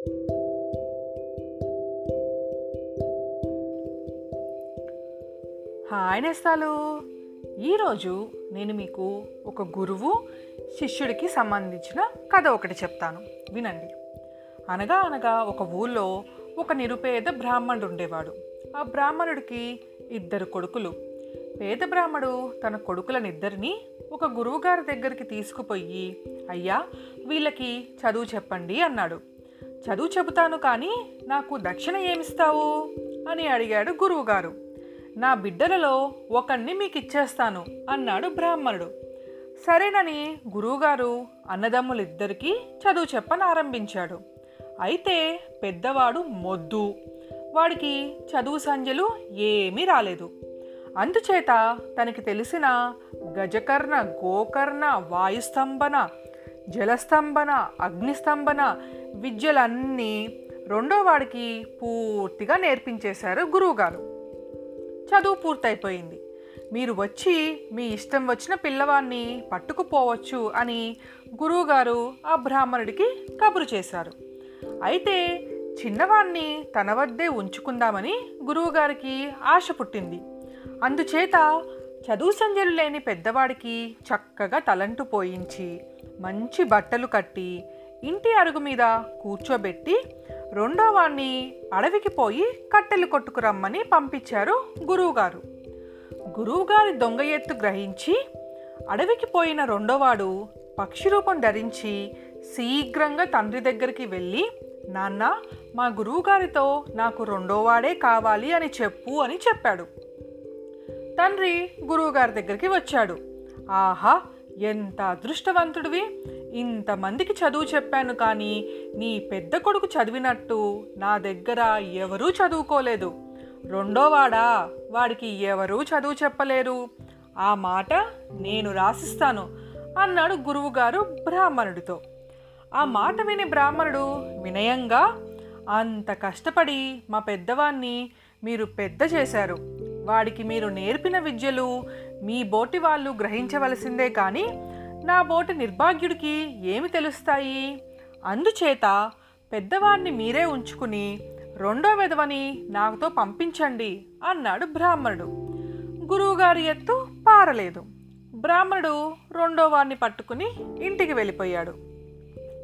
Hi నేస్తాలు. ఈరోజు నేను మీకు ఒక గురువు శిష్యుడికి సంబంధించిన కథ ఒకటి చెప్తాను. వినండి. అనగా అనగా ఒక ఊళ్ళో ఒక నిరుపేద బ్రాహ్మణుడు ఉండేవాడు. ఆ బ్రాహ్మణుడికి ఇద్దరు కొడుకులు. పేద బ్రాహ్మడు తన కొడుకులనిద్దరినీ ఒక గురువుగారి దగ్గరికి తీసుకుపోయి అయ్యా వీళ్ళకి చదువు చెప్పండి అన్నాడు. చదువు చెబుతాను కానీ నాకు దక్షిణ ఏమిస్తావు? అని అడిగాడు గురువుగారు. నా బిడ్డలలో ఒకణ్ణి మీకు ఇచ్చేస్తాను అన్నాడు బ్రాహ్మణుడు. సరేనని గురువుగారు అన్నదమ్ములిద్దరికీ చదువు చెప్పని ఆరంభించాడు. అయితే పెద్దవాడు మొద్దు. వాడికి చదువు సంజలు ఏమీ రాలేదు. అందుచేత తనకి తెలిసిన గజకర్ణ గోకర్ణ వాయుస్తంభన జలస్తంభన అగ్నిస్తంభన విద్యలన్నీ రెండో వాడికి పూర్తిగా నేర్పించేశారు గురువుగారు. చదువు పూర్తయిపోయింది. మీరు వచ్చి మీ ఇష్టం వచ్చిన పిల్లవాడిని పట్టుకుపోవచ్చు అని గురువుగారు ఆ బ్రాహ్మణుడికి కబురు చేశారు. అయితే చిన్నవాణ్ణి తన వద్దే ఉంచుకుందామని గురువుగారికి ఆశ పుట్టింది. అందుచేత చదువు సంజలు లేని పెద్దవాడికి చక్కగా తలంటు పోయించి మంచి బట్టలు కట్టి ఇంటి అరుగు మీద కూర్చోబెట్టి రెండో వాణ్ణి అడవికి పోయి కట్టెలు కొట్టుకురమ్మని పంపించారు గురువుగారు. గురువుగారి దొంగ ఎత్తు గ్రహించి అడవికి పోయిన రెండోవాడు పక్షి రూపం ధరించి శీఘ్రంగా తండ్రి దగ్గరికి వెళ్ళి నాన్న మా గురువుగారితో నాకు రెండోవాడే కావాలి అని చెప్పు అని చెప్పాడు. తండ్రి గురువుగారి దగ్గరికి వచ్చాడు. ఆహా ఎంత అదృష్టవంతుడివి? ఇంతమందికి చదువు చెప్పాను కానీ నీ పెద్ద కొడుకు చదివినట్టు నా దగ్గర ఎవరూ చదువుకోలేదు. రెండోవాడా? వాడికి ఎవరూ చదువు చెప్పలేరు. ఆ మాట నేను రాసిస్తాను అన్నాడు గురువుగారు బ్రాహ్మణుడితో. ఆ మాట విని బ్రాహ్మణుడు వినయంగా అంత కష్టపడి మా పెద్దవాన్ని మీరు పెద్ద చేశారు. వాడికి మీరు నేర్పిన విద్యలు మీ బోటి వాళ్ళు గ్రహించవలసిందే కానీ నా బోటి నిర్భాగ్యుడికి ఏమి తెలుస్తాయి? అందుచేత పెద్దవాడిని మీరే ఉంచుకుని రెండో విధవని నాతో పంపించండి అన్నాడు బ్రాహ్మణుడు. గురువుగారి ఎత్తు పారలేదు. బ్రాహ్మణుడు రెండో వాడిని పట్టుకుని ఇంటికి వెళ్ళిపోయాడు.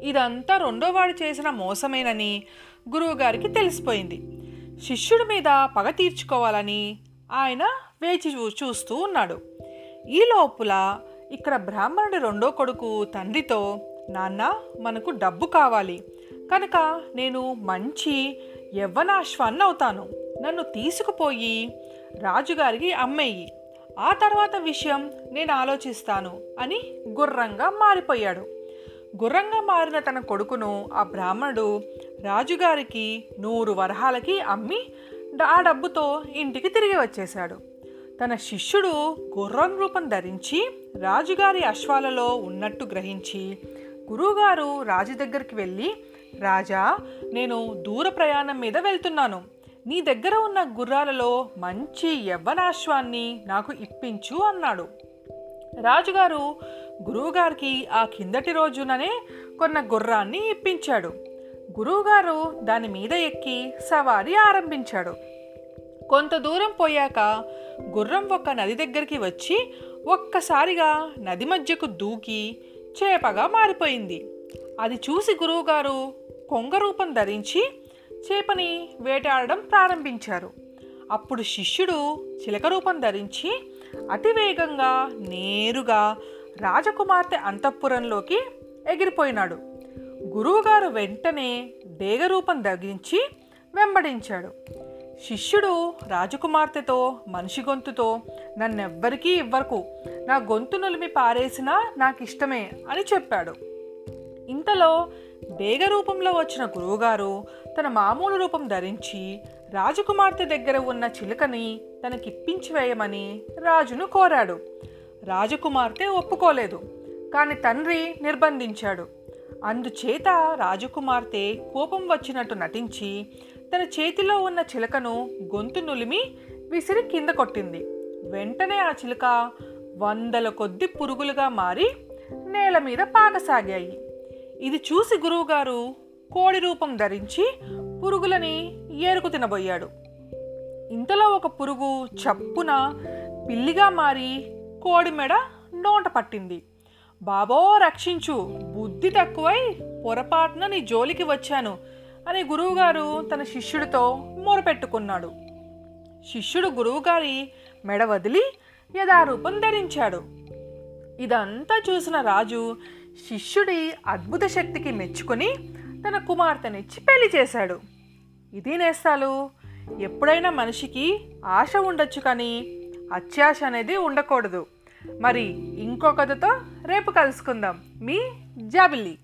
ఇదంతా రెండో వాడు చేసిన మోసమేనని గురువుగారికి తెలిసిపోయింది. శిష్యుడి మీద పగ తీర్చుకోవాలని ఆయన వేచి చూ చూస్తూ ఉన్నాడు. ఈ లోపల ఇక్కడ బ్రాహ్మణుడి రెండో కొడుకు తండ్రితో నాన్న మనకు డబ్బు కావాలి. కనుక నేను మంచి యవ్వనాశ్వాన్ని అవుతాను. నన్ను తీసుకుపోయి రాజుగారికి అమ్మేయి. ఆ తర్వాత విషయం నేను ఆలోచిస్తాను అని గుర్రంగా మారిపోయాడు. గుర్రంగా మారిన తన కొడుకును ఆ బ్రాహ్మణుడు రాజుగారికి నూరు వరహాలకి అమ్మి ఆ డబ్బుతో ఇంటికి తిరిగి వచ్చేశాడు. తన శిష్యుడు గుర్రం రూపం ధరించి రాజుగారి అశ్వాలలో ఉన్నట్టు గ్రహించి గురువుగారు రాజు దగ్గరికి వెళ్ళి రాజా నేను దూర ప్రయాణం మీద వెళ్తున్నాను. నీ దగ్గర ఉన్న గుర్రాలలో మంచి యవ్వనాశ్వాన్ని నాకు ఇప్పించు అన్నాడు. రాజుగారు గురువుగారికి ఆ కిందటి రోజుననే కొన్న గుర్రాన్ని ఇప్పించాడు. గురువుగారు దాని మీద ఎక్కి సవారీ ఆరంభించాడు. కొంత దూరం పోయాక గుర్రం ఒక నది దగ్గరికి వచ్చి ఒక్కసారిగా నది మధ్యకు దూకి చేపగా మారిపోయింది. అది చూసి గురువుగారు కొంగ రూపం ధరించి చేపని వేటాడడం ప్రారంభించారు. అప్పుడు శిష్యుడు చిలక రూపం ధరించి అతివేగంగా నేరుగా రాజకుమార్తె అంతఃపురంలోకి ఎగిరిపోయినాడు. గురువుగారు వెంటనే దేగరూపం రూపం ధరించి వెంబడించాడు. శిష్యుడు రాజకుమార్తెతో మనిషి గొంతుతో నన్నెవ్వరికీ ఇవ్వరకు నా గొంతు నులిమి పారేసినా నాకు ఇష్టమే అని చెప్పాడు. ఇంతలో బేగ రూపంలో వచ్చిన గురువుగారు తన మామూలు రూపం ధరించి రాజకుమార్తె దగ్గర ఉన్న చిలుకని తనకిప్పించి వేయమని రాజును కోరాడు. రాజకుమార్తె ఒప్పుకోలేదు కానీ తండ్రి నిర్బంధించాడు. అందుచేత రాజకుమార్తె కోపం వచ్చినట్టు నటించి తన చేతిలో ఉన్న చిలకను గొంతు నులిమి విసిరి కింద కొట్టింది. వెంటనే ఆ చిలుక వందల కొద్ది పురుగులుగా మారి నేల మీద పాకసాగాయి. ఇది చూసి గురువుగారు కోడి రూపం ధరించి పురుగులని ఏరుకు తినబోయాడు. ఇంతలో ఒక పురుగు చప్పున పిల్లిగా మారి కోడి మెడ నోట పట్టింది. బాబో రక్షించు. బుద్ధి తక్కువై పొరపాటున నీ జోలికి వచ్చాను అని గురువుగారు తన శిష్యుడితో మొరపెట్టుకున్నాడు. శిష్యుడు గురువుగారి మెడ వదిలి యథారూపం ధరించాడు. ఇదంతా చూసిన రాజు శిష్యుడి అద్భుత శక్తికి మెచ్చుకొని తన కుమార్తెనిచ్చి పెళ్ళి చేశాడు. ఇది నేస్తాలు. ఎప్పుడైనా మనిషికి ఆశ ఉండొచ్చు కానీ అత్యాశ అనేది ఉండకూడదు. మరి ఇంకో కథతో రేపు కలుసుకుందాం. మీ జాబిలీ